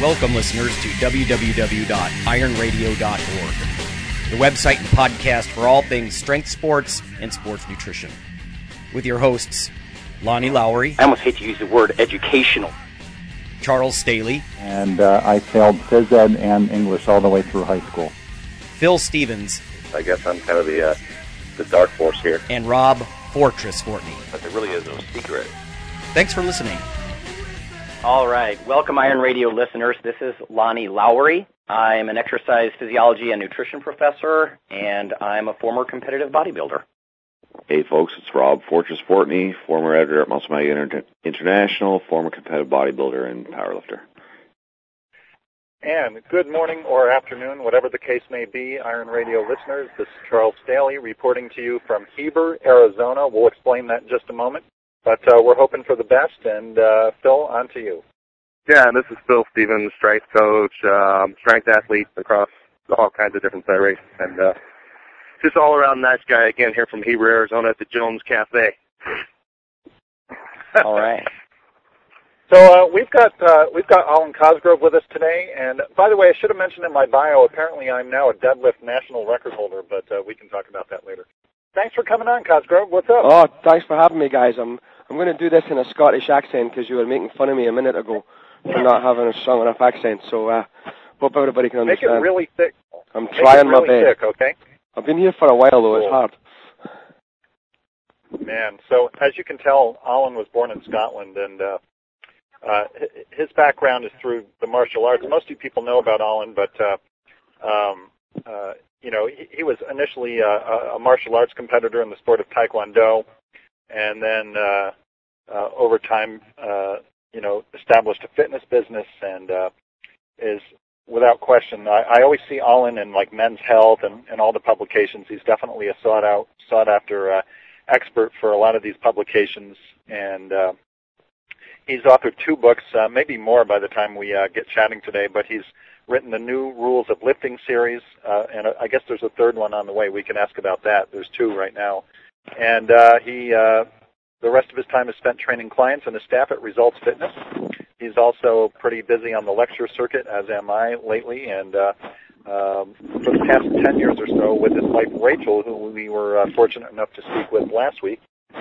Welcome, listeners, to www.ironradio.org, the website and podcast for all things strength sports and sports nutrition. With your hosts, Lonnie Lowery. I almost hate to use the word educational. Charles Staley. And uh, I failed phys ed and English all the way through high school. Phil Stevens. I guess I'm kind of the, uh, the dark force here. And Rob Fortress Fortney. But there really is no secret. Thanks for listening. All right. Welcome, Iron Radio listeners. This is Lonnie Lowery. I'm an exercise physiology and nutrition professor, and I'm a former competitive bodybuilder. Hey, folks, it's Rob Fortress Fortney, former editor at Muscle Mag Inter- International, former competitive bodybuilder and powerlifter. And good morning or afternoon, whatever the case may be, Iron Radio listeners. This is Charles Staley reporting to you from Heber, Arizona. We'll explain that in just a moment. But uh, we're hoping for the best. And uh, Phil, on to you. Yeah, this is Phil Stevens, strength coach, um, strength athlete across all kinds of different federations, and uh, just all around nice guy again here from Heber, Arizona, at the Jones Cafe. all right. So uh, we've got uh, we've got Alan Cosgrove with us today, and by the way, I should have mentioned in my bio. Apparently, I'm now a deadlift national record holder, but uh, we can talk about that later. Thanks for coming on, Cosgrove. What's up? Oh, thanks for having me, guys. I'm I'm going to do this in a Scottish accent because you were making fun of me a minute ago for not having a strong enough accent. So uh, hope everybody can understand. Make it really thick. I'm Make trying really my best. Thick, okay. I've been here for a while though. It's hard. Man, so as you can tell, Alan was born in Scotland, and uh, uh, his background is through the martial arts. Most of you people know about Alan, but uh, um, uh, you know he, he was initially a, a martial arts competitor in the sport of Taekwondo, and then uh, uh, over time, uh, you know, established a fitness business and uh, is without question. I, I always see Alan in like Men's Health and, and all the publications. He's definitely a sought out, sought after. Uh, expert for a lot of these publications, and uh, he's authored two books, uh, maybe more by the time we uh, get chatting today. But he's written the New Rules of Lifting series, uh, and I guess there's a third one on the way. We can ask about that. There's two right now, and uh, he uh, the rest of his time is spent training clients and his staff at Results Fitness. He's also pretty busy on the lecture circuit, as am I lately, and uh, um, for the past 10 years or so with his wife Rachel, who we were uh, fortunate enough to speak with last week.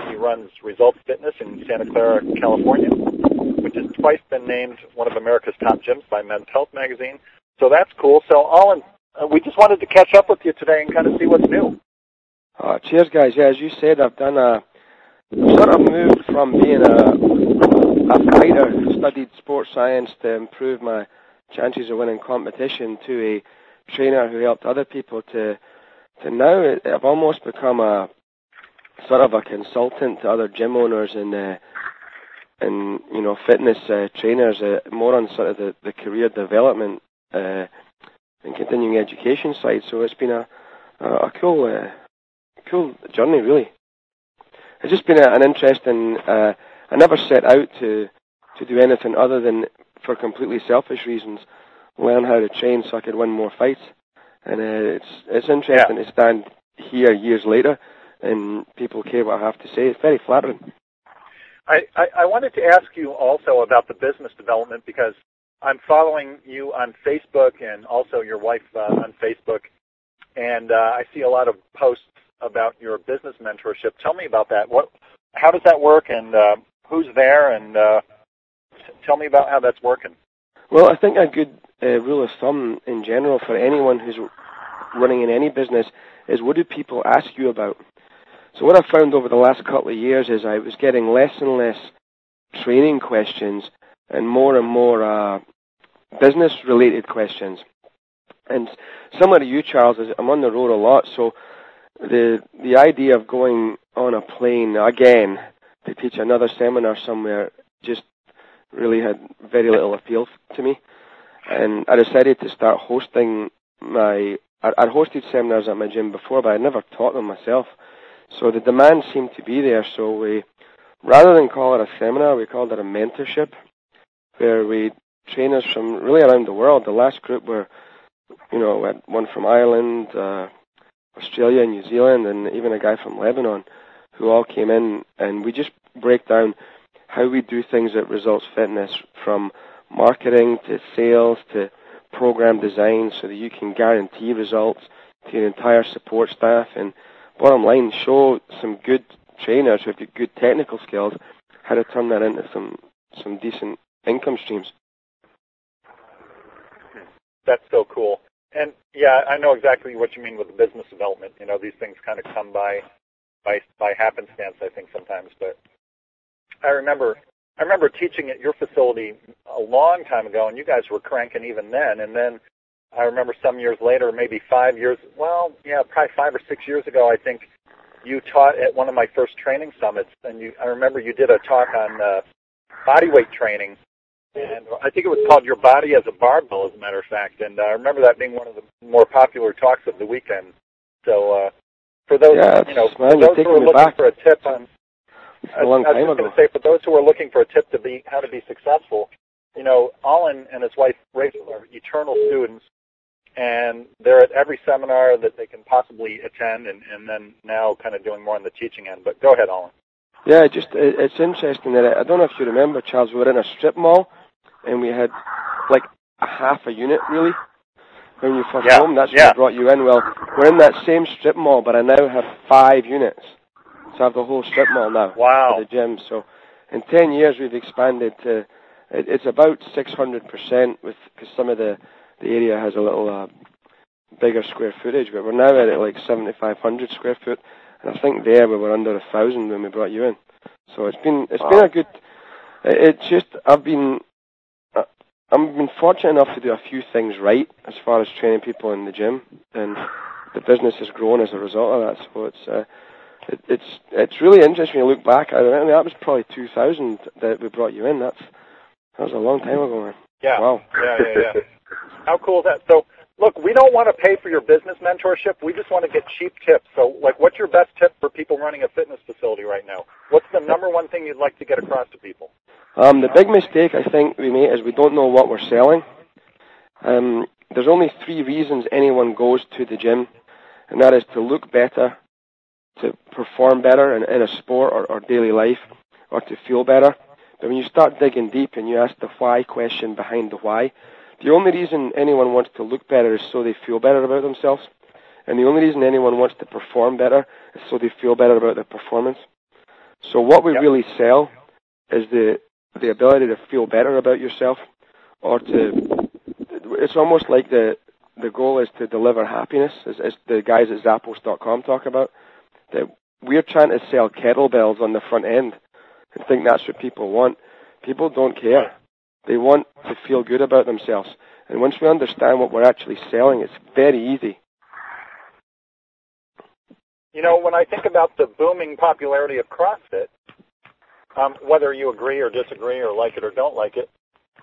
He runs Results Fitness in Santa Clara, California, which has twice been named one of America's top gyms by Men's Health magazine. So that's cool. So, Alan, uh, we just wanted to catch up with you today and kind of see what's new. Uh, cheers, guys. Yeah, as you said, I've done a sort of moved from being a a fighter, studied sports science to improve my chances of winning competition, to a trainer who helped other people to to now I've almost become a sort of a consultant to other gym owners and uh, and you know fitness uh, trainers, uh, more on sort of the, the career development uh, and continuing education side. So it's been a a, a cool uh, cool journey, really. It's just been a, an interesting. Uh, I never set out to to do anything other than for completely selfish reasons, learn how to train so I could win more fights. And uh, it's it's interesting to stand here years later and people care what I have to say. It's very flattering. I, I, I wanted to ask you also about the business development because I'm following you on Facebook and also your wife uh, on Facebook, and uh, I see a lot of posts about your business mentorship. Tell me about that. What, how does that work, and uh, who's there, and uh, tell me about how that's working. Well, I think a good uh, rule of thumb in general for anyone who's running in any business is what do people ask you about? So what I've found over the last couple of years is I was getting less and less training questions and more and more uh, business-related questions. And similar to you, Charles, I'm on the road a lot, so the the idea of going on a plane again to teach another seminar somewhere just really had very little appeal to me. And I decided to start hosting my. I- I'd hosted seminars at my gym before, but I'd never taught them myself. So the demand seemed to be there. So we, rather than call it a seminar, we called it a mentorship, where we trainers from really around the world. The last group were, you know, one from Ireland, uh, Australia, New Zealand, and even a guy from Lebanon, who all came in, and we just break down how we do things at Results Fitness from marketing to sales to program design so that you can guarantee results to your entire support staff and bottom line show some good trainers who with good technical skills how to turn that into some some decent income streams. That's so cool. And yeah, I know exactly what you mean with the business development. You know, these things kind of come by by by happenstance, I think sometimes. But I remember I remember teaching at your facility a long time ago, and you guys were cranking even then. And then I remember some years later, maybe five years, well, yeah, probably five or six years ago, I think you taught at one of my first training summits, and you I remember you did a talk on uh, body weight training and I think it was called "Your Body as a Barbell," as a matter of fact. And uh, I remember that being one of the more popular talks of the weekend. So uh, for those, yeah, you know, for those who are looking back. for a tip on, a long I, time I was going to say for those who are looking for a tip to be how to be successful, you know, Alan and his wife Rachel are eternal students, and they're at every seminar that they can possibly attend, and, and then now kind of doing more on the teaching end. But go ahead, Alan. Yeah, just it's interesting that I don't know if you remember, Charles. We were in a strip mall, and we had like a half a unit really. When you first Yeah, home, that's yeah. what brought you in. Well, we're in that same strip mall, but I now have five units. So I have the whole strip mall now. Wow. For the gym. So in ten years, we've expanded to. It, it's about six hundred percent with because some of the the area has a little uh, bigger square footage, but we're now at like seventy five hundred square foot, and I think there we were under a thousand when we brought you in. So it's been it's been a good. it- It's just I've been I've been fortunate enough to do a few things right as far as training people in the gym, and the business has grown as a result of that. So it's uh, it, it's it's really interesting when you look back. I mean, that was probably 2000 that we brought you in. That's that was a long time ago, man. Yeah. Wow. Yeah, yeah, yeah. How cool is that? So, look, we don't want to pay for your business mentorship. We just want to get cheap tips. So, like, what's your best tip for people running a fitness facility right now? What's the number one thing you'd like to get across to people? Um, the big mistake I think we make is we don't know what we're selling. Um, there's only three reasons anyone goes to the gym, and that is to look better, to perform better in, in a sport or, or daily life, or to feel better. But when you start digging deep and you ask the why question behind the why, the only reason anyone wants to look better is so they feel better about themselves. And the only reason anyone wants to perform better is so they feel better about their performance. So what we Yep. really sell is the the ability to feel better about yourself, or to it's almost like the the goal is to deliver happiness, as, as the guys at Zappos.com talk about. That we're trying to sell kettlebells on the front end and think that's what people want. People don't care. They want to feel good about themselves. And once we understand what we're actually selling, it's very easy. You know, when I think about the booming popularity of CrossFit, um, whether you agree or disagree or like it or don't like it,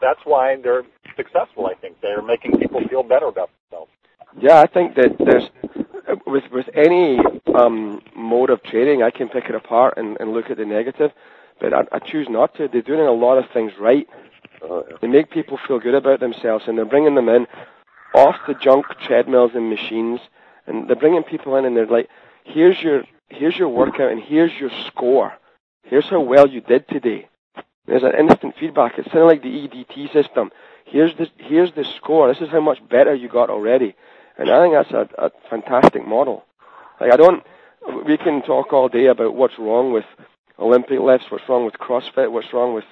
that's why they're successful. I think they're making people feel better about themselves. Yeah, I think that there's with with any um, mode of training, I can pick it apart and, and look at the negative, but I, I choose not to. They're doing a lot of things right. They make people feel good about themselves, and they're bringing them in off the junk treadmills and machines, and they're bringing people in, and they're like, "Here's your here's your workout, and here's your score. Here's how well you did today." There's an instant feedback. It's kind of like the EDT system. Here's the here's the score. This is how much better you got already, and I think that's a, a fantastic model. Like I don't, we can talk all day about what's wrong with Olympic lifts, what's wrong with CrossFit, what's wrong with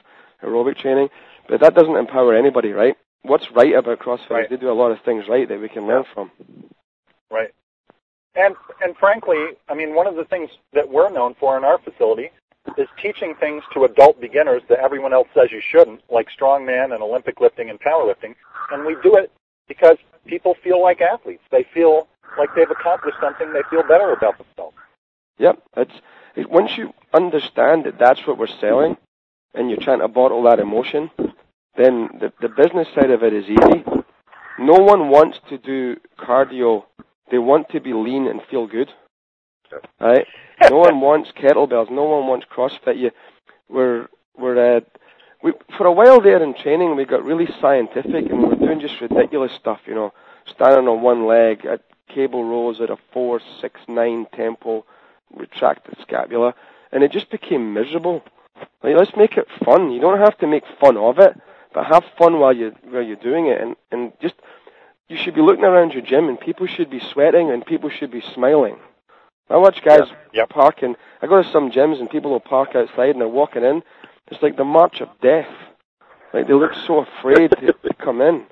aerobic training, but that doesn't empower anybody, right? What's right about CrossFit Right. they do a lot of things right that we can learn from. Right. And and frankly, I mean, one of the things that we're known for in our facility is teaching things to adult beginners that everyone else says you shouldn't, like strongman and Olympic lifting and powerlifting. And we do it because people feel like athletes. They feel like they've accomplished something. They feel better about themselves. Yep, it's it, once you understand that that's what we're selling, and you're trying to bottle that emotion, then the the business side of it is easy. No one wants to do cardio; they want to be lean and feel good, right? No one wants kettlebells. No one wants CrossFit. You, we're we're uh, we for a while there in training, we got really scientific and we're doing just ridiculous stuff. You know, standing on one leg at cable rows at a four, six, nine tempo, retract the scapula, and it just became miserable. Like, let's make it fun. You don't have to make fun of it, but have fun while you while you're doing it, and and just you should be looking around your gym, and people should be sweating, and people should be smiling. I watch guys Yeah. Yep. parking. I go to some gyms, and people will park outside, and they're walking in. It's like the march of death. Like they look so afraid to, to come in.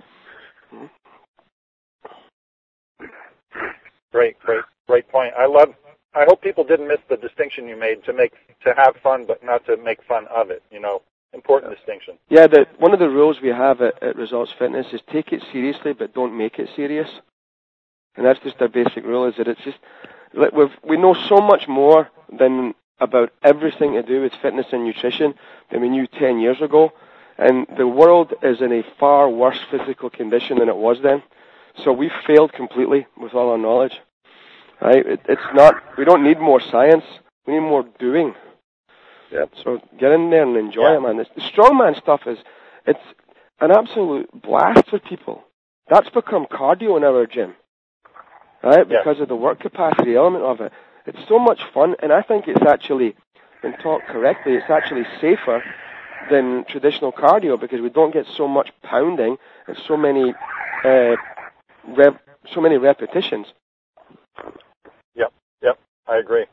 Great, great, great point. I love. I hope people didn't miss the distinction you made to make to have fun, but not to make fun of it. You know, important distinction. Yeah, the, one of the rules we have at, at Results Fitness is take it seriously, but don't make it serious. And that's just our basic rule. Is that it's just like we've, we know so much more than about everything to do with fitness and nutrition than we knew ten years ago. And the world is in a far worse physical condition than it was then. So we've failed completely with all our knowledge. Right? It, it's not. We don't need more science. We need more doing. Yep. So get in there and enjoy Yeah. it, man. It's, the strongman stuff is it's an absolute blast for people. That's become cardio in our gym, right? Yeah. Because of the work capacity element of it. It's so much fun, and I think it's actually, when taught correctly, it's actually safer than traditional cardio because we don't get so much pounding and so many, uh, rep, so many repetitions. Yep, yep, I agree.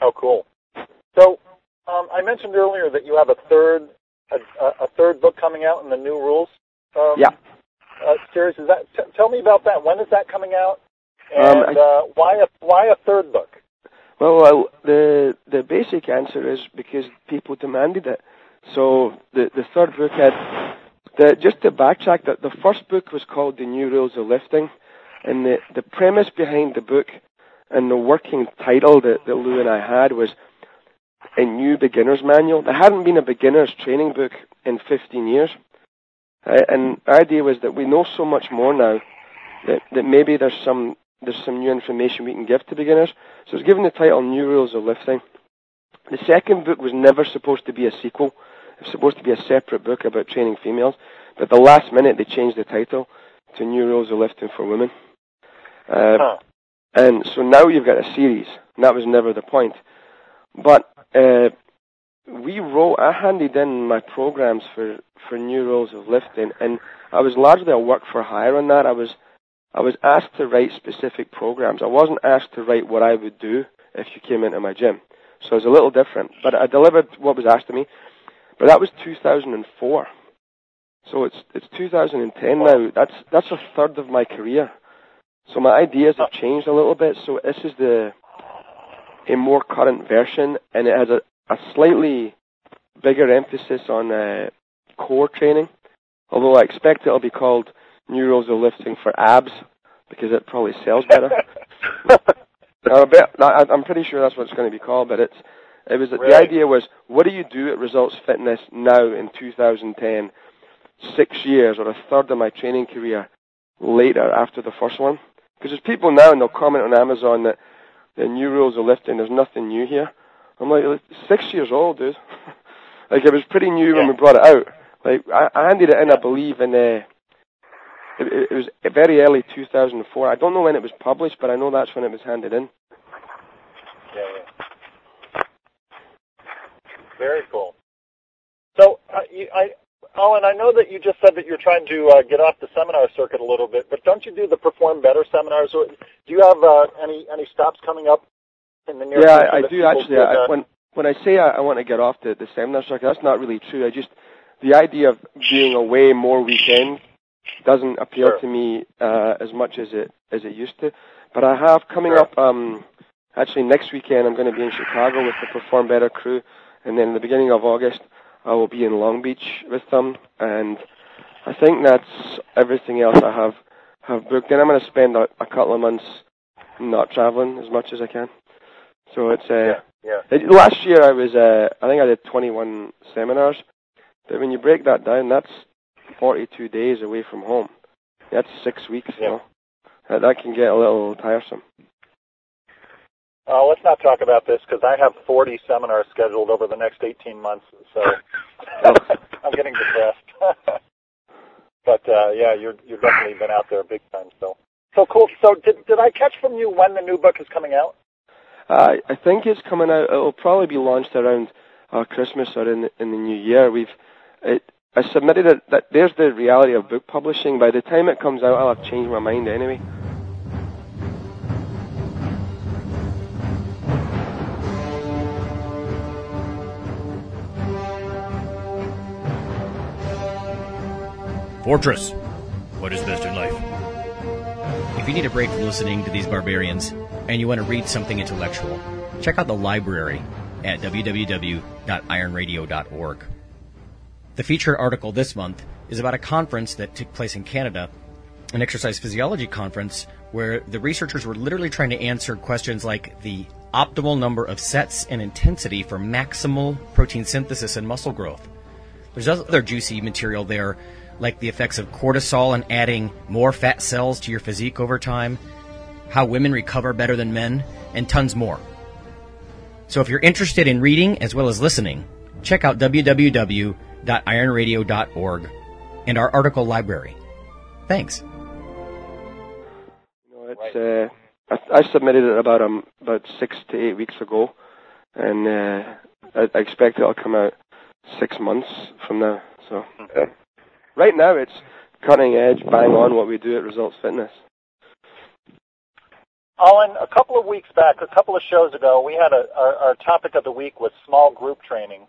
Oh, cool. So, um, I mentioned earlier that you have a third a, a- third book coming out in the new rules. Um, Yeah. Uh, series is that? T- tell me about that. When is that coming out? Um, And uh, why a why a third book? Well, well, the the basic answer is because people demanded it. So the the third book had the just to backtrack that the first book was called The New Rules of Lifting, and the the premise behind the book and the working title that, that Lou and I had was a new beginner's manual. There hadn't been a beginner's training book in 15 years. Right? And the idea was that we know so much more now that, that maybe there's some there's some new information we can give to beginners. So it's given the title New Rules of Lifting. The second book was never supposed to be a sequel. It was supposed to be a separate book about training females. But at the last minute they changed the title to New Rules of Lifting for Women. Uh, Huh. and so now you've got a series. And that was never the point. But uh, Uh, we wrote, I handed in my programs for, for New Rules of Lifting, and I was largely a work for hire on that. I was I was asked to write specific programs. I wasn't asked to write what I would do if you came into my gym. So it was a little different. But I delivered what was asked of me. But that was 2004. So it's it's 2010 now. That's that's a third of my career. So my ideas have changed a little bit. So this is the a more current version, and it has a, a slightly bigger emphasis on uh, core training. Although I expect it'll be called New Rules of Lifting for Abs because it probably sells better. I I'm pretty sure that's what it's going to be called. But it's it was Really? the idea was what do you do at Results Fitness now in 2010, six years or a third of my training career later after the first one? Because there's people now and they'll comment on Amazon that the new rules of lifting, there's nothing new here. I'm like, six years old, dude. like it was pretty new when we brought it out. Like I, I handed it in, I believe, in uh, it, it, was very early 2004. I don't know when it was published, but I know that's when it was handed in. Yeah, yeah. Very cool. So, uh, I, Alan, I know that you just said that you're trying to uh, get off the seminar circuit a little bit, but don't you do the Perform Better seminars? Or do you have uh, any any stops coming up in the near yeah, future? I, I do actually. could, I, uh, when when I say I, I want to get off the, the seminar circuit, that's not really true. I just the idea of being away more weekends doesn't appeal Sure. to me uh, as much as it as it used to. But I have coming Sure. up. Um, actually, next weekend I'm going to be in Chicago with the Perform Better crew, and then in the beginning of August I will be in Long Beach with them. And I think that's everything else I have have booked. And I'm going to spend a, a couple of months not traveling as much as I can. So it's uh, yeah, yeah. it, last year I was uh, I think I did 21 seminars, but when you break that down, that's 42 days away from home. That's six weeks. You know, that, that can get a little tiresome. Uh, let's not talk about this because I have 40 seminars scheduled over the next 18 months, so I'm getting depressed. but uh, yeah, you're you've definitely been out there big time. So so cool. So did did I catch from you when the new book is coming out? Uh, I think it's coming out. It'll probably be launched around uh, Christmas or in the, in the new year. We've it I submitted it. That there's the reality of book publishing. By the time it comes out, I'll have changed my mind anyway. Fortress, what is best in life? If you need a break from listening to these barbarians and you want to read something intellectual, check out the library at www.ironradio.org. The featured article this month is about a conference that took place in Canada, an exercise physiology conference where the researchers were literally trying to answer questions like the optimal number of sets and intensity for maximal protein synthesis and muscle growth. There's other juicy material there like the effects of cortisol and adding more fat cells to your physique over time, how women recover better than men, and tons more. So if you're interested in reading as well as listening, check out www.ironradio.org and our article library. Thanks. You know, it's, uh, I, I, submitted it about um, about six to eight weeks ago, and uh, I, I expect it'll come out six months from now. So. Okay. Right now, it's cutting edge, bang on what we do at Results Fitness. Alan, a couple of weeks back, a couple of shows ago, we had a our, our topic of the week was small group training,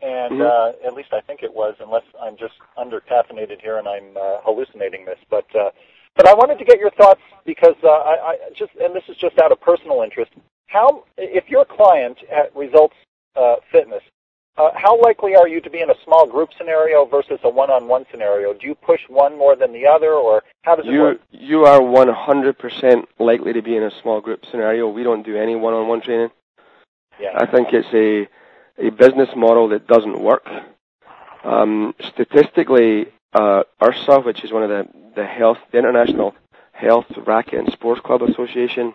and mm-hmm. uh, at least I think it was, unless I'm just under caffeinated here and I'm uh, hallucinating this. But uh, but I wanted to get your thoughts because uh, I, I just and this is just out of personal interest. How if your client at Results uh, Fitness uh, how likely are you to be in a small group scenario versus a one-on-one scenario? Do you push one more than the other, or how does it you, work? You are 100% likely to be in a small group scenario. We don't do any one-on-one training. Yeah. I think it's a a business model that doesn't work. Um, statistically, uh, IHRSA, which is one of the the health, the International Health Racquet and Sports Club Association,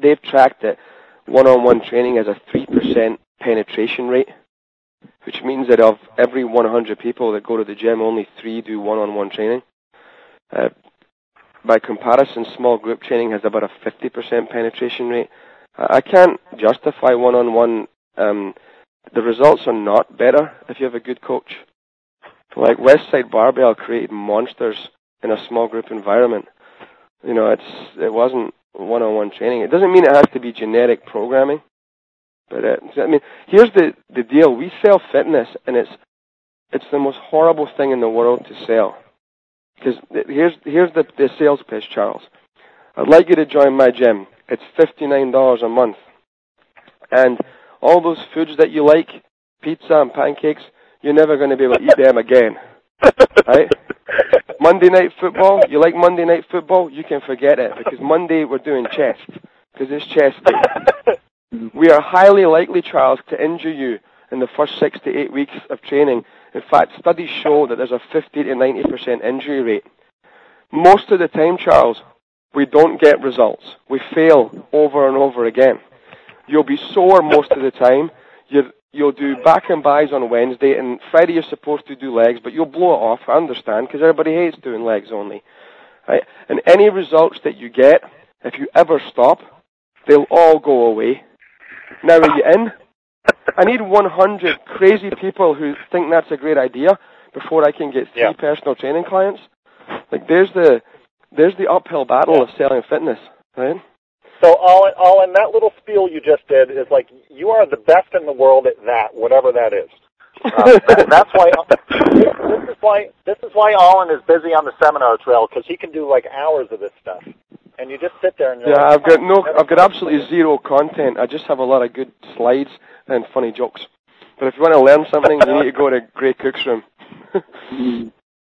they've tracked that one-on-one training has a three percent penetration rate which means that of every 100 people that go to the gym, only three do one-on-one training. Uh, by comparison, small group training has about a 50% penetration rate. I can't justify one-on-one. Um, the results are not better if you have a good coach. Like Westside Barbell created monsters in a small group environment. You know, it's it wasn't one-on-one training. It doesn't mean it has to be genetic programming. But uh, I mean, here's the the deal: we sell fitness, and it's it's the most horrible thing in the world to sell. Because here's here's the, the sales pitch, Charles. I'd like you to join my gym. It's fifty nine dollars a month, and all those foods that you like, pizza and pancakes, you're never going to be able to eat them again. right? Monday night football, you like Monday night football? You can forget it because Monday we're doing chest because it's chest day. We are highly likely, Charles, to injure you in the first six to eight weeks of training. In fact, studies show that there's a 50 to 90% injury rate. Most of the time, Charles, we don't get results. We fail over and over again. You'll be sore most of the time. you will do back and buys on Wednesday, and Friday you're supposed to do legs, but you'll blow it off. I understand, because everybody hates doing legs only. Right? And any results that you get, if you ever stop, they'll all go away. Now are you in? I need 100 crazy people who think that's a great idea before I can get three yeah. personal training clients. Like there's the there's the uphill battle yeah. of selling fitness, right? So all in, all in that little spiel you just did is like you are the best in the world at that, whatever that is. Uh, that's why this is why this is why Alan is busy on the seminar trail because he can do like hours of this stuff and you just sit there and yeah, like, I've got no, I've got absolutely zero content. I just have a lot of good slides and funny jokes. But if you want to learn something, you need to go to Gray Cook's room. no,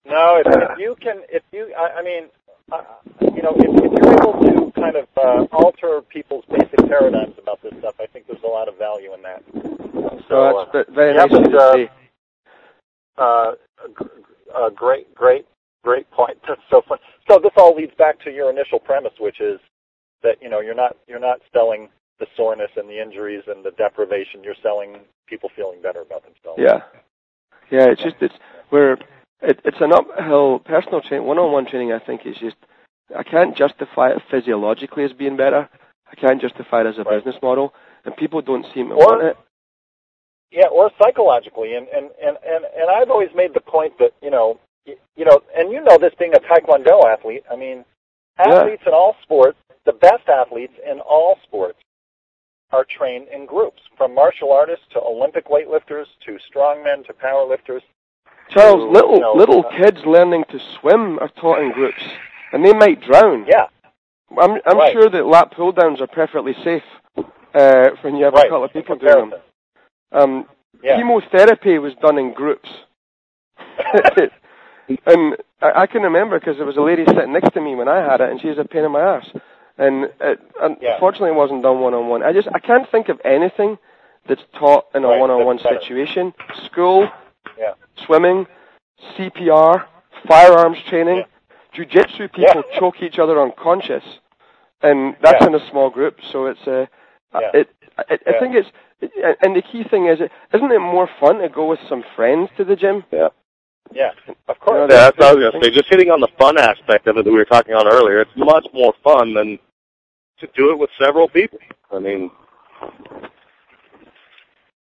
if, if you can, if you, I, I mean, uh, you know, if, if you're able to kind of uh, alter people's basic paradigms about this stuff, I think there's a lot of value in that. So that's uh, very nice to uh. Uh, uh, great, great Great point. That's so fun. So this all leads back to your initial premise, which is that you know you're not you're not selling the soreness and the injuries and the deprivation. You're selling people feeling better about themselves. Yeah, yeah. It's just it's where it, it's an uphill personal training. One-on-one training, I think, is just I can't justify it physiologically as being better. I can't justify it as a right. business model, and people don't seem to or, want it. Yeah, or psychologically, and and and and and I've always made the point that you know, you know, and you know this being a Taekwondo athlete. I mean, athletes yeah. in all sports, the best athletes in all sports, are trained in groups, from martial artists to Olympic weightlifters to strongmen to powerlifters. Charles, to, little you know, little uh, kids learning to swim are taught in groups, and they might drown. Yeah, I'm I'm right. sure that lat pull downs are perfectly safe uh, when you have right. a couple of people doing them. Um, yeah. Chemotherapy was done in groups. and I, I can remember because there was a lady sitting next to me when I had it, and she was a pain in my ass. And it, yeah. unfortunately, it wasn't done one on one. I just I can't think of anything that's taught in a right, one on one situation. School, yeah. swimming, CPR, firearms training, yeah. jiu-jitsu. People choke each other unconscious, and that's in a small group. So it's a uh, it, it, I think it's and the key thing is, isn't it more fun to go with some friends to the gym? Yeah. Yeah, of course. Yeah, that's what I was going to say. Just hitting on the fun aspect of it that we were talking on earlier, it's much more fun than to do it with several people. I mean,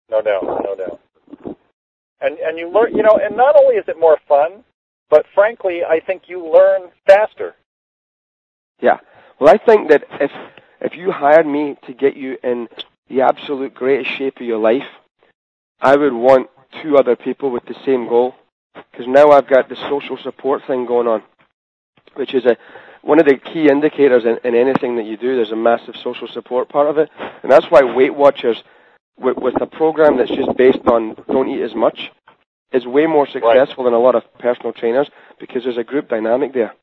no doubt, no doubt. And and you learn, you know, and not only is it more fun, but frankly, I think you learn faster. Yeah. Well, I think that if if you hired me to get you in the absolute greatest shape of your life, I would want two other people with the same goal. Because now I've got the social support thing going on, which is a one of the key indicators in, in anything that you do. There's a massive social support part of it, and that's why Weight Watchers, with, with a program that's just based on don't eat as much, is way more successful right. than a lot of personal trainers because there's a group dynamic there.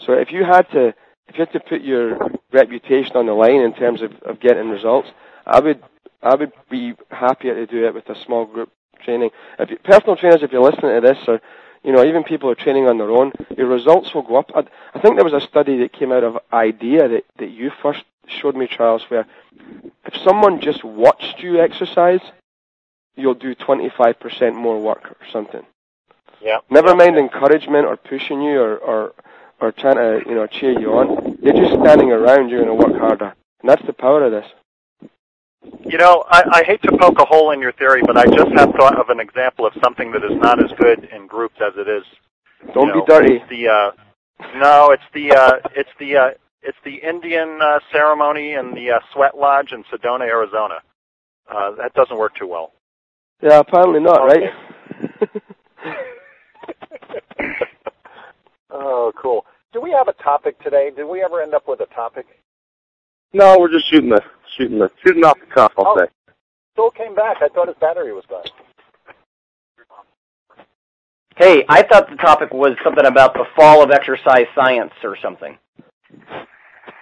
So if you had to if you had to put your reputation on the line in terms of, of getting results, I would I would be happier to do it with a small group training. If you, personal trainers, if you're listening to this, or you know even people who are training on their own, your results will go up. I, I think there was a study that came out of IDEA that that you first showed me, Charles, where if someone just watched you exercise, you'll do 25% more work or something. Yeah. Never yeah. mind encouragement or pushing you or, or or trying to you know cheer you on. They're just standing around. You're going to work harder, and that's the power of this. You know, I, I hate to poke a hole in your theory, but I just have thought of an example of something that is not as good in groups as it is. Don't you know, be dirty. The uh, no, it's the uh, it's the uh, it's the Indian uh, ceremony in the uh, Sweat Lodge in Sedona, Arizona. Uh, that doesn't work too well. Yeah, apparently not, Okay. right? Oh, cool. Do we have a topic today? Did we ever end up with a topic? no, we're just shooting the shooting the shooting off the cuff. I'll Oh. say. Phil came back. I thought his battery was gone. Hey, I thought the topic was something about the fall of exercise science or something.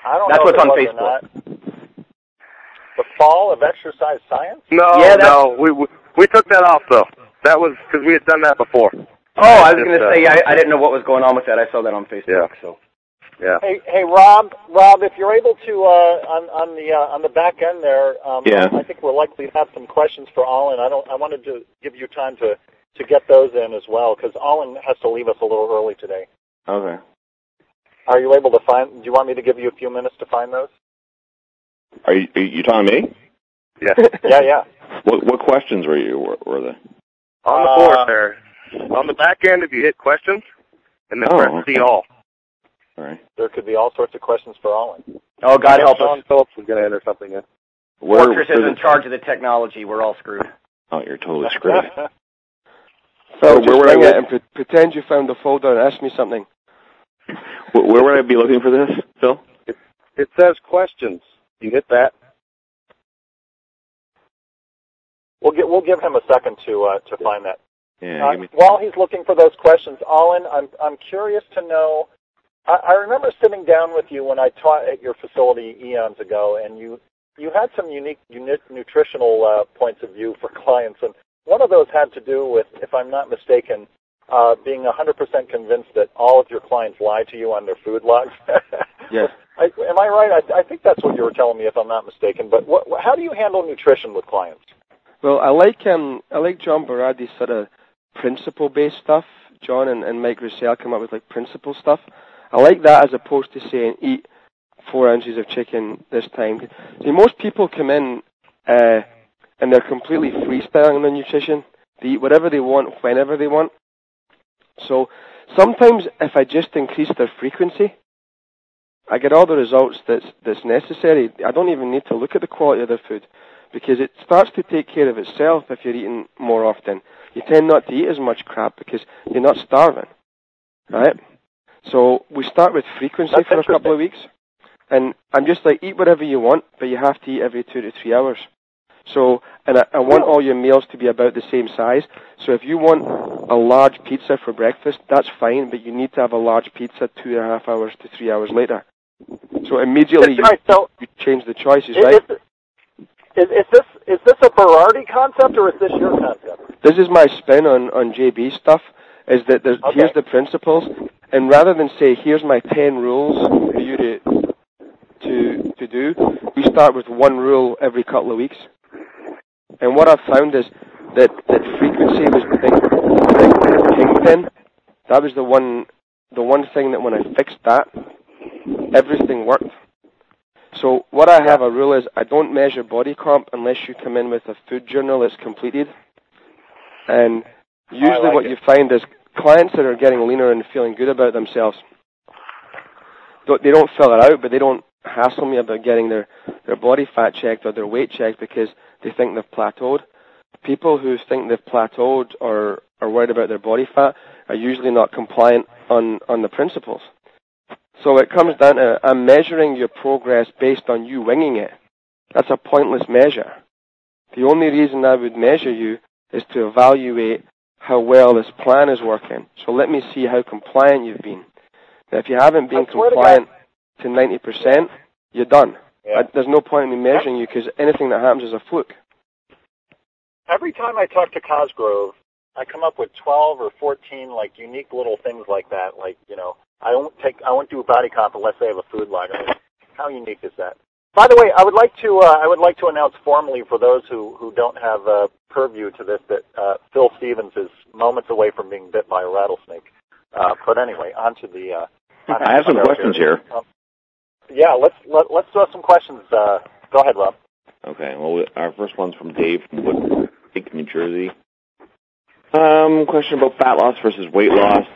I don't That's know what's on it was or Facebook. The fall of exercise science? No, Yeah, no, we, we we took that off though. That was because we had done that before. Oh, I was going to uh, say I, I didn't know what was going on with that. I saw that on Facebook. Yeah. So Yeah. Hey, hey, Rob, Rob, if you're able to uh, on on the uh, on the back end there, um, Yeah. I think we're likely to have some questions for Alan. I don't. I wanted to give you time to to get those in as well because Alan has to leave us a little early today. Okay. Are you able to find? Do you want me to give you a few minutes to find those? Are you, are you talking to me? Yeah. Yeah, yeah. What what questions were you were, were they? On the Uh, board there. On the back end, if you hit questions, and then Oh, press okay. see all. All right. There could be all sorts of questions for Alan. oh, God help Sean us. Phillips was going to enter something in. Where, Fortress is in charge of the technology. We're all screwed. Oh, you're totally screwed. Phil, Where- just where would I bring look? it and pre- pretend you found the folder and ask me something. where, where would I be looking for this, Phil? It says questions. You hit that. we'll get we'll give him a second to uh, to find that. Yeah. Uh, me, while he's looking for those questions, Alan, I'm I'm curious to know. I, I remember sitting down with you when I taught at your facility eons ago, and you you had some unique, unique nutritional uh, points of view for clients, and one of those had to do with, if I'm not mistaken, uh, being 100% convinced that all of your clients lie to you on their food logs. Yes. I, am I right? I, I think that's what you were telling me, if I'm not mistaken. But what, how do you handle nutrition with clients? Well, I like um, I like John Berardi's sort of principle-based stuff. John and, and Mike Roussel come up with like principle stuff. I like that as opposed to saying eat four ounces of chicken this time. See, most people come in uh, and they're completely freestyling their nutrition. They eat whatever they want, whenever they want. So sometimes if I just increase their frequency, I get all the results that's that's necessary. I don't even need to look at the quality of their food because it starts to take care of itself if you're eating more often. You tend not to eat as much crap because you're not starving, right? So we start with frequency That's for a couple of weeks, and I'm just like eat whatever you want, but you have to eat every two to three hours. So, and I, I want all your meals to be about the same size. So if you want a large pizza for breakfast, that's fine, but you need to have a large pizza two and a half hours to three hours later. So immediately you, right, so you change the choices, is, right? is, is this is this a Berardi concept or is this your concept? This is my spin on on JB stuff. Is that there's, Okay. here's the principles, and rather than say here's my ten rules for you to to to do, we start with one rule every couple of weeks. And what I've found is that that frequency was the thing, the thing kingpin. That was the one the one thing that when I fixed that, everything worked. So what I have a rule is I don't measure body comp unless you come in with a food journal that's completed. And usually like what it. you find is clients that are getting leaner and feeling good about themselves, don't- they don't fill it out, but they don't hassle me about getting their, their body fat checked or their weight checked because they think they've plateaued. People who think they've plateaued or are worried about their body fat are usually not compliant on, on the principles. So it comes down to I'm measuring your progress based on you winging it. That's a pointless measure. The only reason I would measure you is to evaluate how well this plan is working. So let me see how compliant you've been. Now, if you haven't been swear to compliant to 90%, you're done. Yeah. I, there's no point in me measuring you because anything that happens is a fluke. Every time I talk to Cosgrove, I come up with 12 or 14 like unique little things like that. Like, you know, I won't take, I won't do a body comp unless they have a food log. I mean, how unique is that? By the way, I would like to, uh, I would like to announce formally for those who, who don't have uh, purview to this that uh, Phil Stevens is moments away from being bit by a rattlesnake. Uh, but anyway, on to the. Uh, on I have some questions here. Um, yeah, let's let, let's throw some questions. Uh, go ahead, Rob. Okay. Well, we- our first one's from Dave from Wood New Jersey. Um, question about fat loss versus weight loss.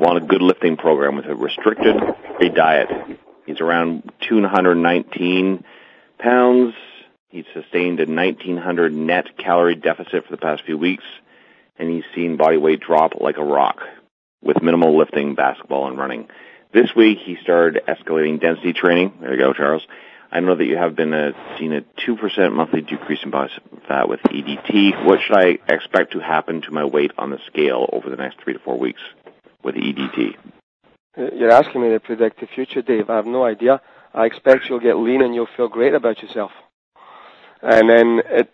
Want a good lifting program with a restricted free diet. He's around 219 pounds. He's sustained a 1900 net calorie deficit for the past few weeks, and he's seen body weight drop like a rock with minimal lifting, basketball, and running. This week, he started escalating density training. There you go, Charles. I know that you have been uh, seeing a 2% monthly decrease in body fat with EDT. What should I expect to happen to my weight on the scale over the next three to four weeks with EDT? Uh, You're asking me to predict the future, Dave. I have no idea. I expect you'll get lean and you'll feel great about yourself. And then it,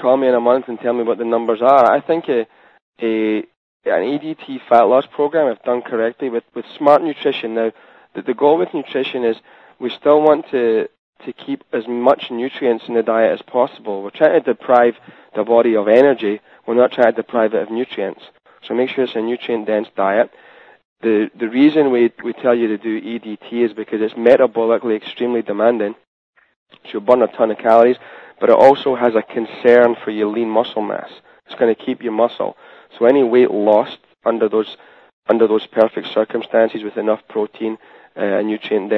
call me in a month and tell me what the numbers are. I think a, a an EDT fat loss program, if done correctly, with, with smart nutrition. Now, the, the goal with nutrition is we still want to to keep as much nutrients in the diet as possible. We're trying to deprive the body of energy. We're not trying to deprive it of nutrients. So make sure it's a nutrient dense diet. The the reason we we tell you to do EDT is because it's metabolically extremely demanding. So you burn a ton of calories, but it also has a concern for your lean muscle mass. It's going to keep your muscle. So any weight lost under those under those perfect circumstances with enough protein, uh, a nutrient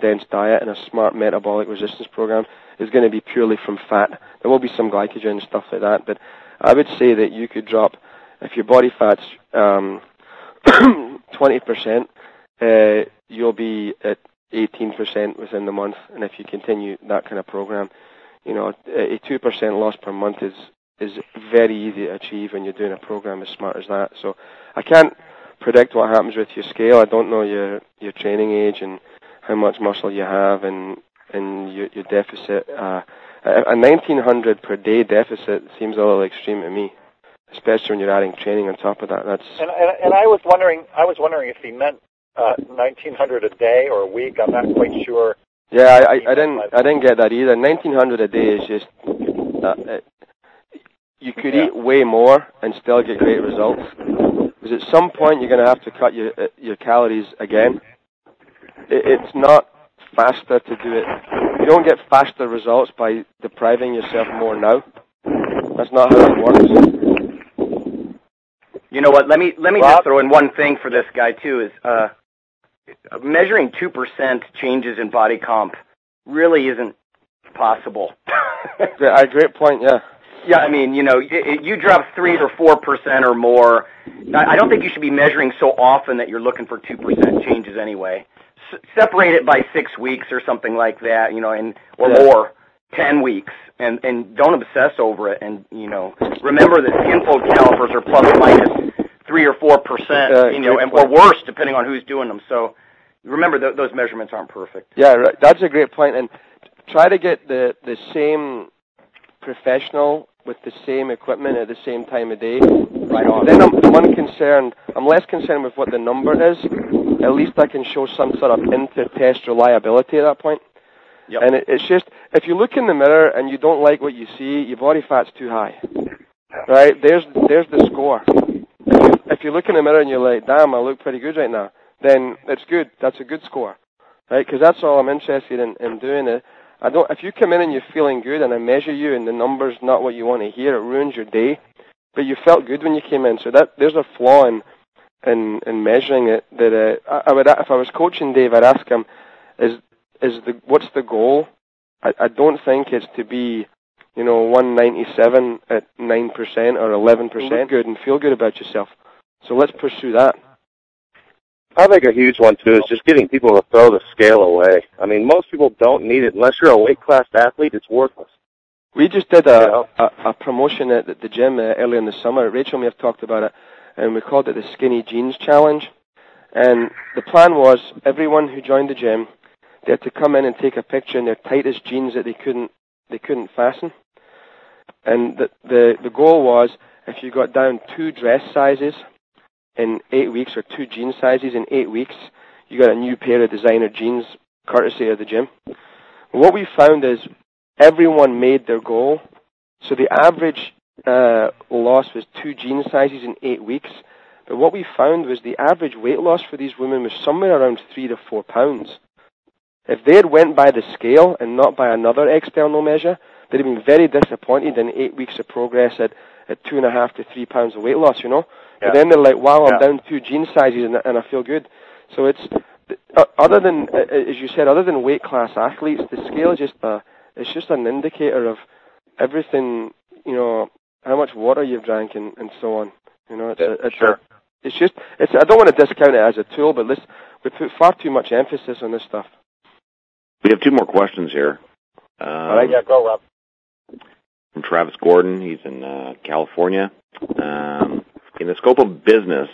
dense diet, and a smart metabolic resistance program is going to be purely from fat. There will be some glycogen and stuff like that, but I would say that you could drop if your body fat's um, 20%, uh, you'll be at 18% within the month. And if you continue that kind of program, you know, a 2% loss per month is, is very easy to achieve when you're doing a program as smart as that. So I can't predict what happens with your scale. I don't know your, your training age and how much muscle you have and, and your, your deficit. Uh, a a 1900 per day deficit seems a little extreme to me especially when you're adding training on top of that. That's And, and and I was wondering, I was wondering if he meant uh, 1900 a day or a week. I'm not quite sure. yeah. I, I, I didn't I didn't get that either. 1900 a day is just uh, it, you could Yeah. eat way more and still get great results. Because at some point you're going to have to cut your uh, your calories again. It, it's not faster to do it. You don't get faster results by depriving yourself more now. That's not how it works. You know what? Let me let me Rob? just throw in one thing for this guy too. Is uh, measuring two percent changes in body comp really isn't possible. Uh, great point. Yeah. Yeah, I mean, you know, y- y- you drop three or four percent or more. I I don't think you should be measuring so often that you're looking for two percent changes anyway. S- separate it by six weeks or something like that, you know, and or Yeah. more, ten weeks, and and don't obsess over it. And you know, remember that skinfold calipers are plus or minus three or four percent, Uh, you know, and or worse depending on who's doing them. So remember th- those measurements aren't perfect. Yeah, right. that's a great point. And try to get the the same professional with the same equipment at the same time of day. Right on. Then I'm, I'm unconcerned. I'm less concerned with what the number is. At least I can show some sort of inter-test reliability at that point. Yep. And it, it's just if you look in the mirror and you don't like what you see, your body fat's too high. Right? There's there's the score. If you, if you look in the mirror and you're like, "Damn, I look pretty good right now," then it's good. That's a good score, right? Because that's all I'm interested in, in doing. It. I don't. If you come in and you're feeling good, and I measure you, and the number's not what you want to hear, it ruins your day. But you felt good when you came in, so that there's a flaw in in, in measuring it. That uh, I, I would, if I was coaching Dave, I'd ask him, "Is is the what's the goal?" I, I don't think it's to be, you know, 197 at nine percent or 11 percent good and feel good about yourself. So let's pursue that. I think a huge one too is just getting people to throw the scale away. I mean, most people don't need it unless you're a weight class athlete. It's worthless. We just did a, a, a promotion at the, the gym uh, earlier in the summer. Rachel may have talked about it, and we called it the Skinny Jeans Challenge. And the plan was everyone who joined the gym, they had to come in and take a picture in their tightest jeans that they couldn't they couldn't fasten. And the the, the goal was if you got down two dress sizes in eight weeks or two jean sizes in eight weeks, you got a new pair of designer jeans courtesy of the gym. What we found is everyone made their goal. So the average uh, loss was two jean sizes in eight weeks. But what we found was the average weight loss for these women was somewhere around three to four pounds. If they had went by the scale and not by another external measure, they'd have been very disappointed in eight weeks of progress at, at two and a half to three pounds of weight loss, you know? Yeah. But then they're like, wow, I'm Yeah. down two jean sizes and, and I feel good. So it's, uh, other than, uh, as you said, other than weight class athletes, the scale is just a, it's just an indicator of everything, you know, how much water you've drank and, and so on. You know, it's, Yeah, a, it's sure. a, it's just, it's, I don't want to discount it as a tool, but this, we put far too much emphasis on this stuff. We have two more questions here. Um, All right, yeah, go, Rob. From Travis Gordon. He's in uh, California. Um, in the scope of business,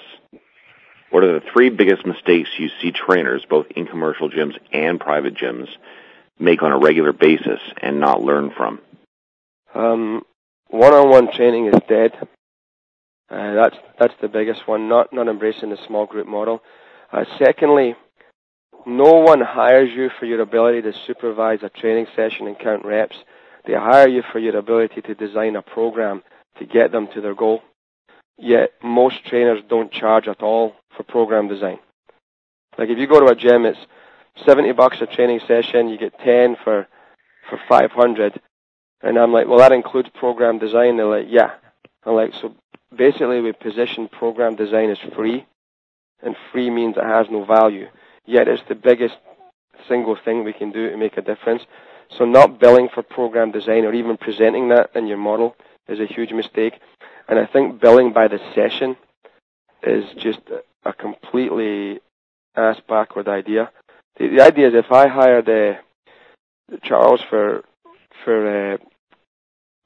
what are the three biggest mistakes you see trainers, both in commercial gyms and private gyms, make on a regular basis and not learn from? Um, one-on-one training is dead. Uh, that's that's the biggest one. Not not embracing the small group model. Uh, secondly, no one hires you for your ability to supervise a training session and count reps. They hire you for your ability to design a program to get them to their goal. Yet most trainers don't charge at all for program design. Like if you go to a gym, it's seventy bucks a training session. You get ten for for five hundred. And I'm like, well, that includes program design. They're like, yeah. I'm like, so basically we position program design as free, and free means it has no value. Yet it's the biggest single thing we can do to make a difference. So not billing for program design or even presenting that in your model is a huge mistake. And I think billing by the session is just a completely ass backward idea. The, the idea is if I hired uh, Charles for for uh,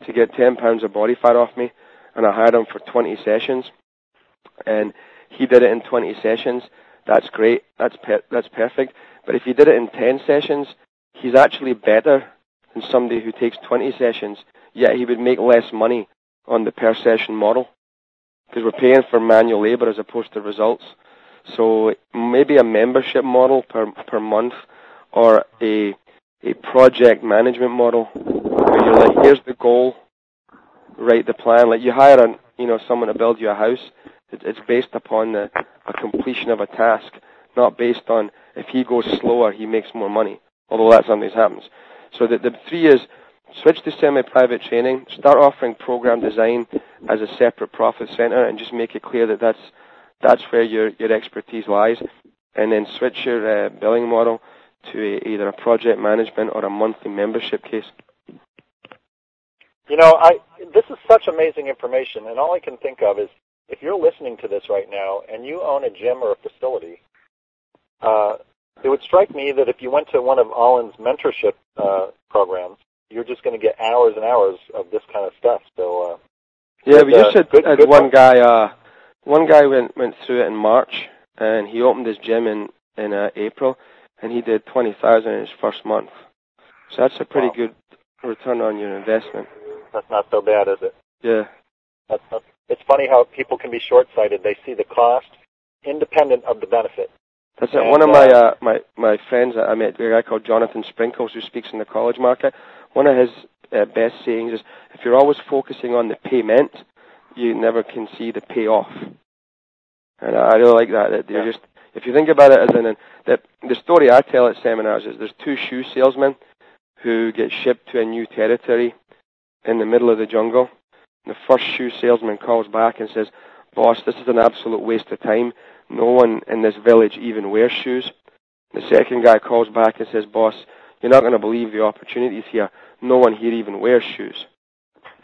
to get ten pounds of body fat off me, and I hired him for twenty sessions, and he did it in twenty sessions. That's great. That's per- that's perfect. But if he did it in ten sessions, he's actually better than somebody who takes twenty sessions. Yet he would make less money on the per session model because we're paying for manual labor as opposed to results. So maybe a membership model per per month, or a a project management model where you're like, here's the goal, write the plan. Like you hire a you know someone to build you a house. It, it's based upon the a completion of a task, not based on if he goes slower he makes more money. although that sometimes happens. So the, the three is switch to semi-private training, start offering program design as a separate profit center, and just make it clear that that's that's where your your expertise lies, and then switch your uh, billing model to a, either a project management or a monthly membership case. You know, I this is such amazing information, and all I can think of is if you're listening to this right now and you own a gym or a facility, uh, it would strike me that if you went to one of Allen's mentorship uh, programs, you're just going to get hours and hours of this kind of stuff. So, uh, yeah, we just had, good, had good one one. guy. Uh, one guy went went through it in March, and he opened his gym in in uh, April, and he did twenty thousand in his first month. So that's a pretty Wow. good return on your investment. that's not so bad, is it? Yeah. That's not, it's funny how people can be short-sighted. They see the cost independent of the benefit. That's it. And, One of my uh, uh, my my friends I met, a guy called Jonathan Sprinkles, who speaks in the college market. One of his uh, best sayings is, "If you're always focusing on the payment, you never can see the payoff." And I I really like that. That you're Yeah. just if you think about it as in that the story I tell at seminars is there's two shoe salesmen who get shipped to a new territory in the middle of the jungle. The first shoe salesman calls back and says, "Boss, this is an absolute waste of time. No one in this village even wears shoes. The second guy calls back and says, Boss, you're not going to believe the opportunities here. No one here even wears shoes.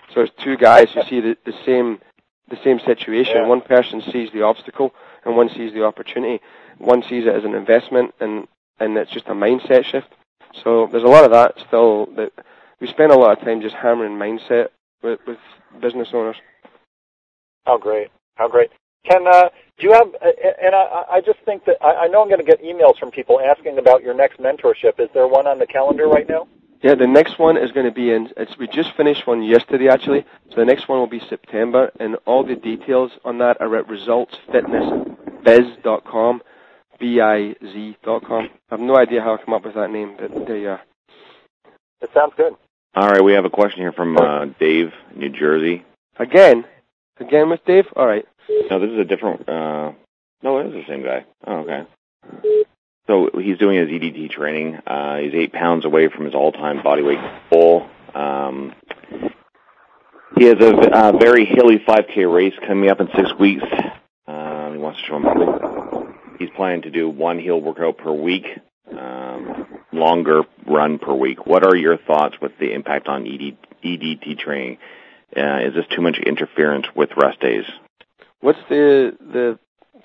So there's two guys who see the, the same the same situation. Yeah. One person sees the obstacle and one sees the opportunity. One sees it as an investment and, and it's just a mindset shift. So there's a lot of that still that we spend a lot of time just hammering mindset with, with business owners. How great! How great! Can uh, do you have? uh, And I, I just think that I, I know I'm going to get emails from people asking about your next mentorship. Is there one on the calendar right now? Yeah, the next one is going to be in. It's we just finished one yesterday actually. So the next one will be September, and all the details on that are at resultsfitnessbiz.com, b-i-z.com. I have no idea how I come up with that name, but there you are. It sounds good. All right, we have a question here from uh, Dave, New Jersey. Again, again with Dave. All right. No, this is a different. Uh, no, it is the same guy. Oh, okay. So he's doing his EDT training. Uh, he's eight pounds away from his all-time body weight goal. Um, he has a uh, very hilly 5K race coming up in six weeks. Um, he wants to show him. He's planning to do one heel workout per week, um, longer run per week. What are your thoughts with the impact on ED, EDT training? Uh, is this too much interference with rest days? What's the the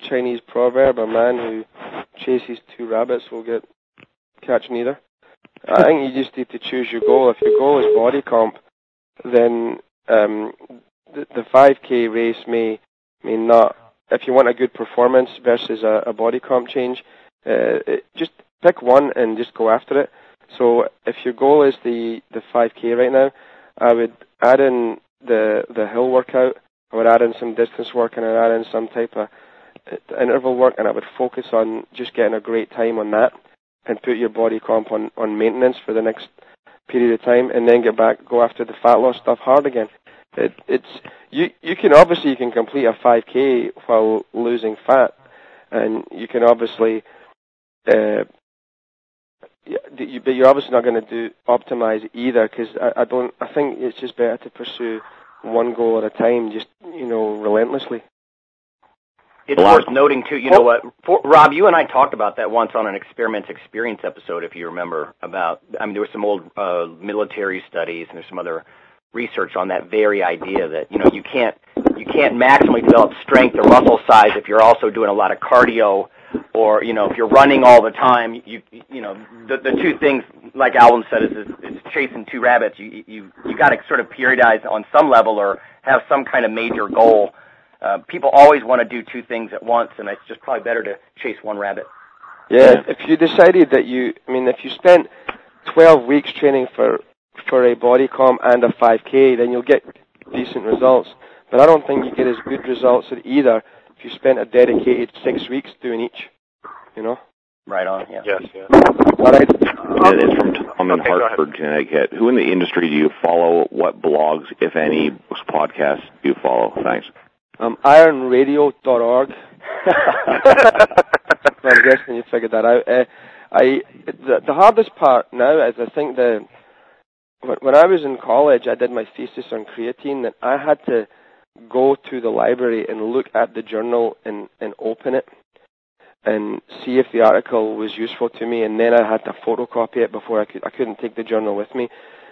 Chinese proverb? A man who chases two rabbits will get catch neither. I think you just need to choose your goal. If your goal is body comp, then um, the, the 5k race may may not. If you want a good performance versus a, a body comp change, uh, it, just pick one and just go after it. So if your goal is the the 5k right now, I would add in the the hill workout. I would add in some distance work and I'd add in some type of uh, interval work, and I would focus on just getting a great time on that, and put your body comp on on maintenance for the next period of time, and then get back go after the fat loss stuff hard again. It, it's you you can obviously you can complete a 5k while losing fat, and you can obviously. Uh, but you're obviously not going to do optimize either because I, I don't. I think it's just better to pursue one goal at a time, just you know, relentlessly. It's Wow. worth noting too. You know what, for, Rob? You and I talked about that once on an experiment experience episode, if you remember. About, I mean, there were some old uh, military studies, and there's some other research on that very idea that you know you can't you can't maximally develop strength or muscle size if you're also doing a lot of cardio, or you know if you're running all the time. You you know the the two things, like Alwyn said, is is, chasing two rabbits. You you you got to sort of periodize on some level or have some kind of major goal uh, people always want to do two things at once, and it's just probably better to chase one rabbit. Yeah, if you decided that you, I mean, if you spent 12 weeks training for for a body comp and a 5k, then you'll get decent results. But I don't think you get as good results at either you spent a dedicated six weeks doing each. You know. Right on. Yeah. Yes, yes. All right. It's from Tom in Okay. Hartford, Connecticut. Who in the industry do you follow? What blogs, if any, podcasts do you follow? Thanks. Um, ironradio.org. I'm guessing you figured that out. Uh, I the, the hardest part now is I think the when I was in college, I did my thesis on creatine. That I had to go to the library and look at the journal and and open it and see if the article was useful to me, and then I had to photocopy it before I could. I couldn't take the journal with me.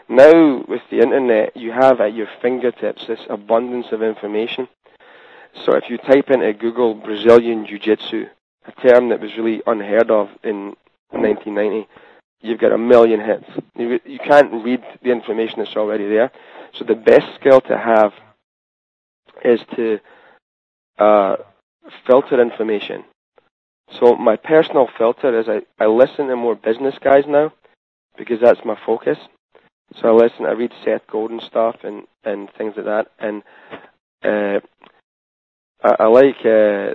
Now with the internet, you have at your fingertips this abundance of information. So if you type into Google Brazilian Jiu-Jitsu, a term that was really unheard of in 1990, you've got a million hits. You, you can't read the information that's already there. So the best skill to have is to uh, filter information. So my personal filter is I, I listen to more business guys now because that's my focus. So I listen, I read Seth Godin stuff and, and things like that. And uh, I, I like uh,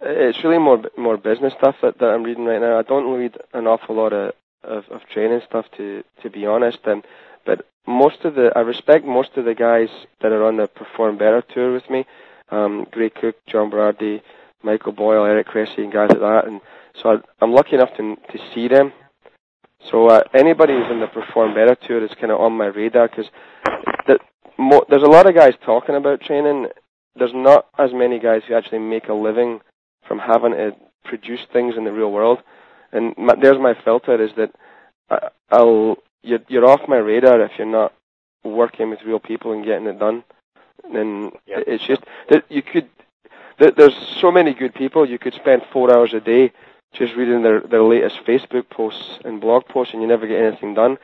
it's really more more business stuff that, that I'm reading right now. I don't read an awful lot of, of, of training stuff to to be honest. And but most of the I respect most of the guys that are on the Perform Better tour with me. Um, Gray Cook, John Berardi, Michael Boyle, Eric Cressey, and guys like that. And so I, I'm lucky enough to to see them. So uh, anybody who's on the Perform Better tour is kind of on my radar because the, mo- there's a lot of guys talking about training. There's not as many guys who actually make a living from having to produce things in the real world. And my, there's my filter is that I, I'll you're, you're off my radar if you're not working with real people and getting it done. And yep. it's just that you could. There's so many good people. You could spend four hours a day just reading their their latest Facebook posts and blog posts, and you never get anything done.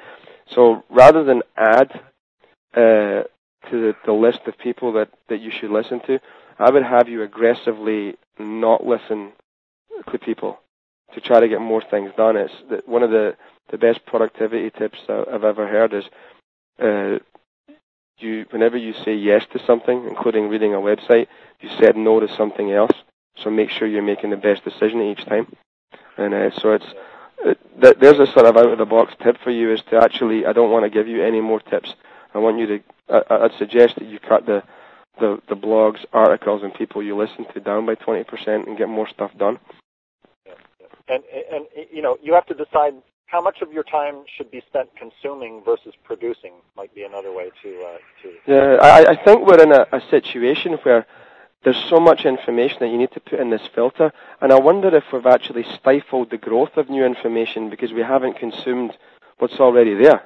So rather than add uh, to the, the list of people that that you should listen to, I would have you aggressively not listen to people to try to get more things done. It's that one of the, the best productivity tips I've ever heard is uh, you whenever you say yes to something, including reading a website, you said no to something else. So make sure you're making the best decision each time. And uh, so it's uh, th- there's a sort of out of the box tip for you is to actually I don't want to give you any more tips. I want you to I, I'd suggest that you cut the the, the blogs, articles, and people you listen to down by 20% and get more stuff done. And, and, you know, you have to decide how much of your time should be spent consuming versus producing might be another way to, uh, to Yeah, I, I think we're in a, a situation where there's so much information that you need to put in this filter, and I wonder if we've actually stifled the growth of new information because we haven't consumed what's already there.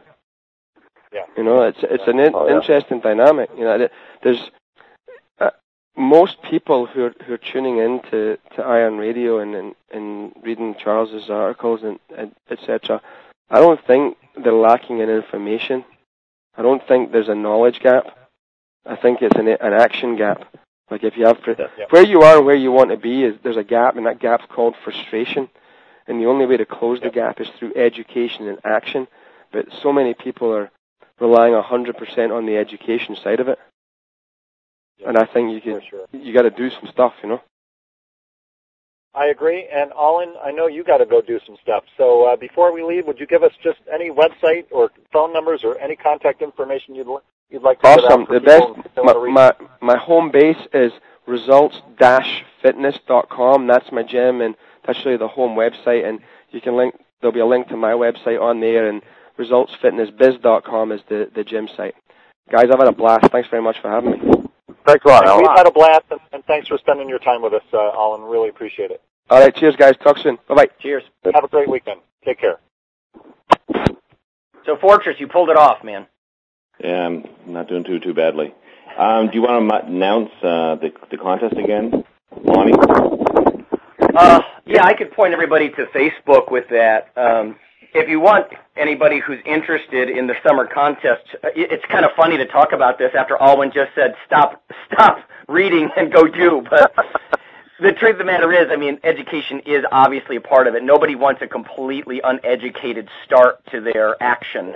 Yeah. You know, it's it's an in, oh, yeah. interesting dynamic. You know, there's most people who are who are tuning in to, to Iron Radio and, and, and reading Charles's articles and, and etc. I don't think they're lacking in information. I don't think there's a knowledge gap. I think it's an an action gap. Like if you have yeah, yeah. where you are and where you want to be is there's a gap and that gap's called frustration. And the only way to close yeah. the gap is through education and action. But so many people are relying 100% on the education side of it and I think you can sure. you got to do some stuff, you know. I agree, and Alwyn, I know you got to go do some stuff. So uh, before we leave, would you give us just any website or phone numbers or any contact information you'd you'd like to awesome. the best my, my my home base is results-fitness.com. That's my gym, and that's really the home website. And you can link. There'll be a link to my website on there, and resultsfitnessbiz.com is the the gym site. Guys, I've had a blast. Thanks very much for having me. Thanks a lot, Alan. We've had a blast, and, and, thanks for spending your time with us, uh, Alan. Really appreciate it. All right, cheers, guys. Talk soon. Bye bye. Cheers. Have a great weekend. Take care. So, Fortress, you pulled it off, man. Yeah, I'm not doing too too badly. Um, do you want to announce uh, the the contest again, Lonnie? Uh, yeah, I could point everybody to Facebook with that. Um, if you want anybody who's interested in the summer contest, it's kind of funny to talk about this after Alwyn just said stop, stop reading and go do. But the truth of the matter is, I mean, education is obviously a part of it. Nobody wants a completely uneducated start to their action.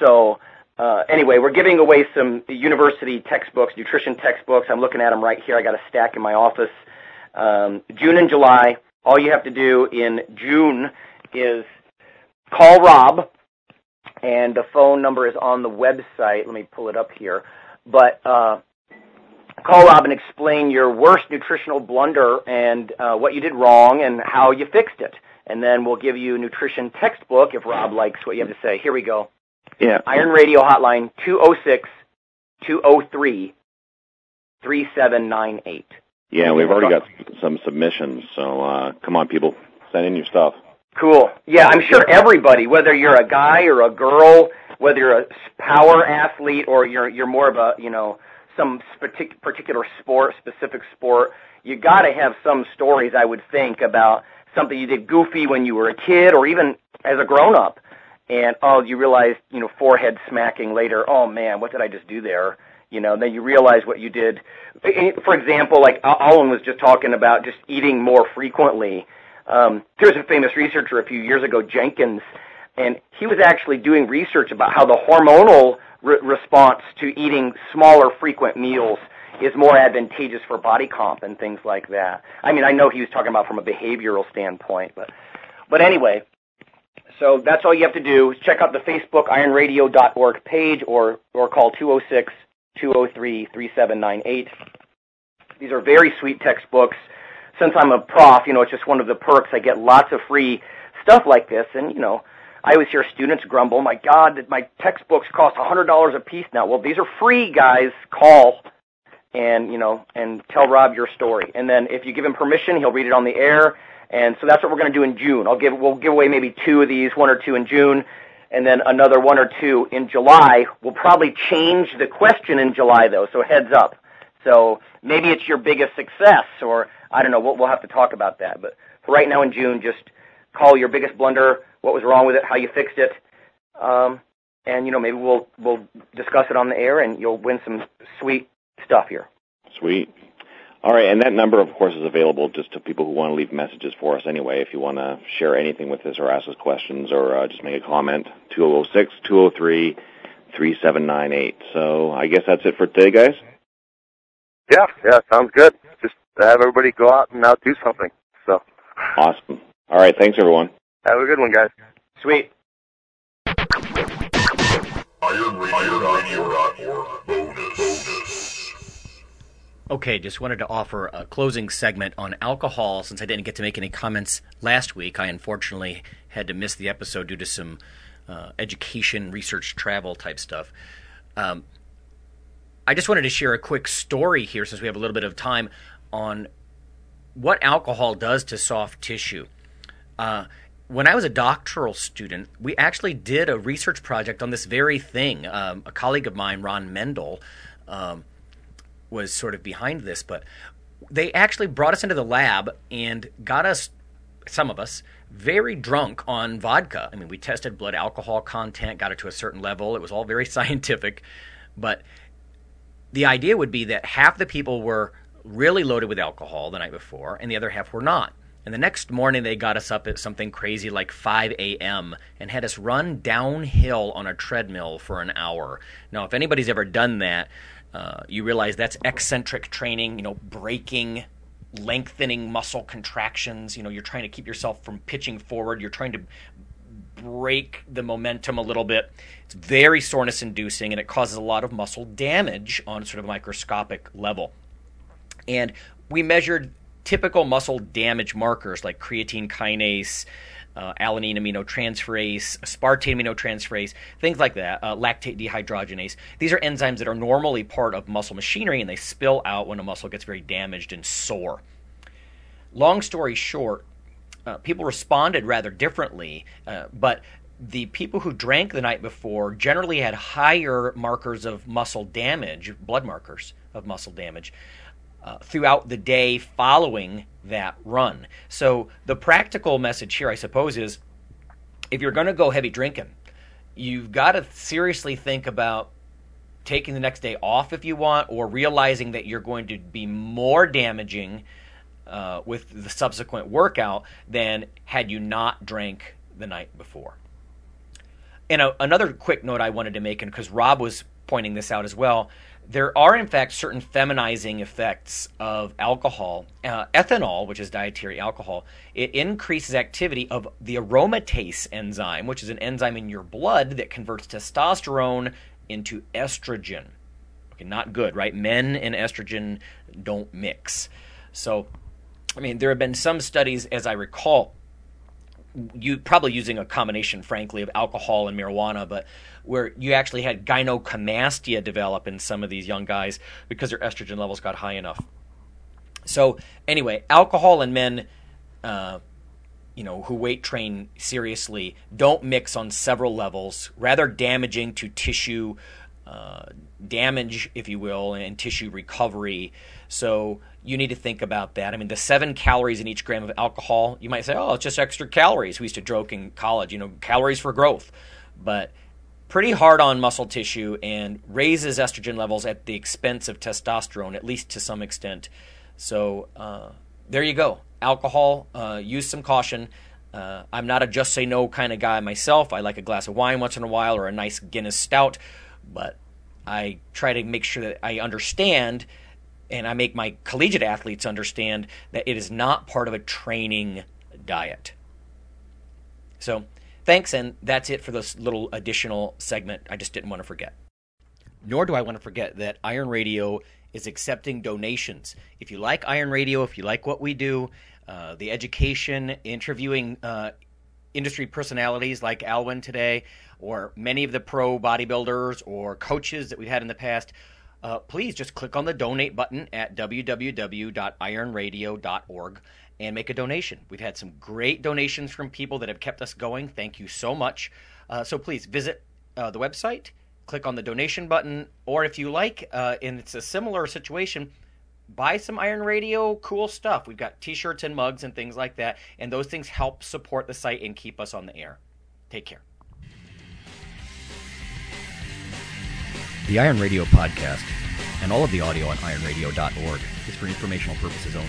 So uh, anyway, we're giving away some university textbooks, nutrition textbooks. I'm looking at them right here. I got a stack in my office. Um, June and July. All you have to do in June is call Rob, and the phone number is on the website. Let me pull it up here. But uh, call Rob and explain your worst nutritional blunder and uh, what you did wrong and how you fixed it. and then we'll give you a nutrition textbook if Rob likes what you have to say. Here we go. Yeah. Iron Radio Hotline 206 203 3798. Yeah, we've already got some submissions, so uh, come on, people, send in your stuff. Cool. Yeah, I'm sure everybody, whether you're a guy or a girl, whether you're a power athlete or you're you're more of a you know some partic- particular sport, specific sport, you got to have some stories. I would think about something you did goofy when you were a kid or even as a grown up, and oh, you realize you know forehead smacking later. Oh man, what did I just do there? You know, and then you realize what you did. For example, like Alan was just talking about just eating more frequently. Um, was a famous researcher a few years ago, Jenkins, and he was actually doing research about how the hormonal re- response to eating smaller, frequent meals is more advantageous for body comp and things like that. I mean, I know he was talking about from a behavioral standpoint, but but anyway, so that's all you have to do. Is Check out the Facebook ironradio.org page or or call 206 203 3798. These are very sweet textbooks. Since I'm a prof, you know, it's just one of the perks. I get lots of free stuff like this, and you know, I always hear students grumble, "My God, my textbooks cost a hundred dollars a piece now." Well, these are free, guys. Call and you know, and tell Rob your story. And then if you give him permission, he'll read it on the air. And so that's what we're going to do in June. I'll give we'll give away maybe two of these, one or two in June, and then another one or two in July. We'll probably change the question in July though, so heads up. So maybe it's your biggest success, or I don't know. We'll, we'll have to talk about that. But for right now in June, just call your biggest blunder, what was wrong with it, how you fixed it, um, and you know maybe we'll we'll discuss it on the air, and you'll win some sweet stuff here. Sweet. All right, and that number, of course, is available just to people who want to leave messages for us anyway. If you want to share anything with us or ask us questions or uh, just make a comment, 206 203 3798. So I guess that's it for today, guys. Yeah, yeah, sounds good. Just have everybody go out and now do something. So awesome. All right, thanks everyone. Have a good one, guys. Sweet. Okay, just wanted to offer a closing segment on alcohol since I didn't get to make any comments last week. I unfortunately had to miss the episode due to some uh, education, research, travel type stuff. Um, I just wanted to share a quick story here since we have a little bit of time on what alcohol does to soft tissue. Uh, when I was a doctoral student, we actually did a research project on this very thing. Um, a colleague of mine, Ron Mendel, um, was sort of behind this, but they actually brought us into the lab and got us, some of us, very drunk on vodka. I mean, we tested blood alcohol content, got it to a certain level. It was all very scientific, but the idea would be that half the people were really loaded with alcohol the night before, and the other half were not. And the next morning, they got us up at something crazy like 5 a.m. and had us run downhill on a treadmill for an hour. Now, if anybody's ever done that, uh, you realize that's eccentric training, you know, braking, lengthening muscle contractions. You know, you're trying to keep yourself from pitching forward. You're trying to break the momentum a little bit. It's very soreness inducing and it causes a lot of muscle damage on sort of a microscopic level. And we measured typical muscle damage markers like creatine kinase, uh, alanine aminotransferase, aspartate aminotransferase, things like that, uh, lactate dehydrogenase. These are enzymes that are normally part of muscle machinery and they spill out when a muscle gets very damaged and sore. Long story short, uh, people responded rather differently, uh, but the people who drank the night before generally had higher markers of muscle damage, blood markers of muscle damage, uh, throughout the day following that run. So the practical message here, I suppose, is if you're going to go heavy drinking, you've got to seriously think about taking the next day off if you want, or realizing that you're going to be more damaging uh, with the subsequent workout than had you not drank the night before. And a, another quick note I wanted to make, and because Rob was pointing this out as well, there are, in fact, certain feminizing effects of alcohol. Uh, ethanol, which is dietary alcohol, it increases activity of the aromatase enzyme, which is an enzyme in your blood that converts testosterone into estrogen. Okay, not good, right? Men and estrogen don't mix. So, I mean, there have been some studies, as I recall, you probably using a combination, frankly, of alcohol and marijuana, but where you actually had gynecomastia develop in some of these young guys because their estrogen levels got high enough. So anyway, alcohol and men, uh, you know, who weight train seriously, don't mix on several levels. Rather damaging to tissue uh, damage, if you will, and tissue recovery. So you need to think about that. I mean, the seven calories in each gram of alcohol, you might say, oh, it's just extra calories. We used to joke in college, you know, calories for growth. But pretty hard on muscle tissue and raises estrogen levels at the expense of testosterone, at least to some extent. So uh, there you go. Alcohol, uh, use some caution. Uh, I'm not a just say no kind of guy myself. I like a glass of wine once in a while or a nice Guinness stout, but I try to make sure that I understand and I make my collegiate athletes understand that it is not part of a training diet. So, thanks, and that's it for this little additional segment. I just didn't want to forget. Nor do I want to forget that Iron Radio is accepting donations. If you like Iron Radio, if you like what we do, uh, the education, interviewing uh, industry personalities like Alwyn today, or many of the pro bodybuilders or coaches that we've had in the past, uh, please just click on the donate button at www.ironradio.org and make a donation. We've had some great donations from people that have kept us going. Thank you so much. Uh, so please visit uh, the website, click on the donation button, or if you like, uh, and it's a similar situation, buy some Iron Radio cool stuff. We've got t shirts and mugs and things like that, and those things help support the site and keep us on the air. Take care. The Iron Radio podcast and all of the audio on ironradio.org is for informational purposes only.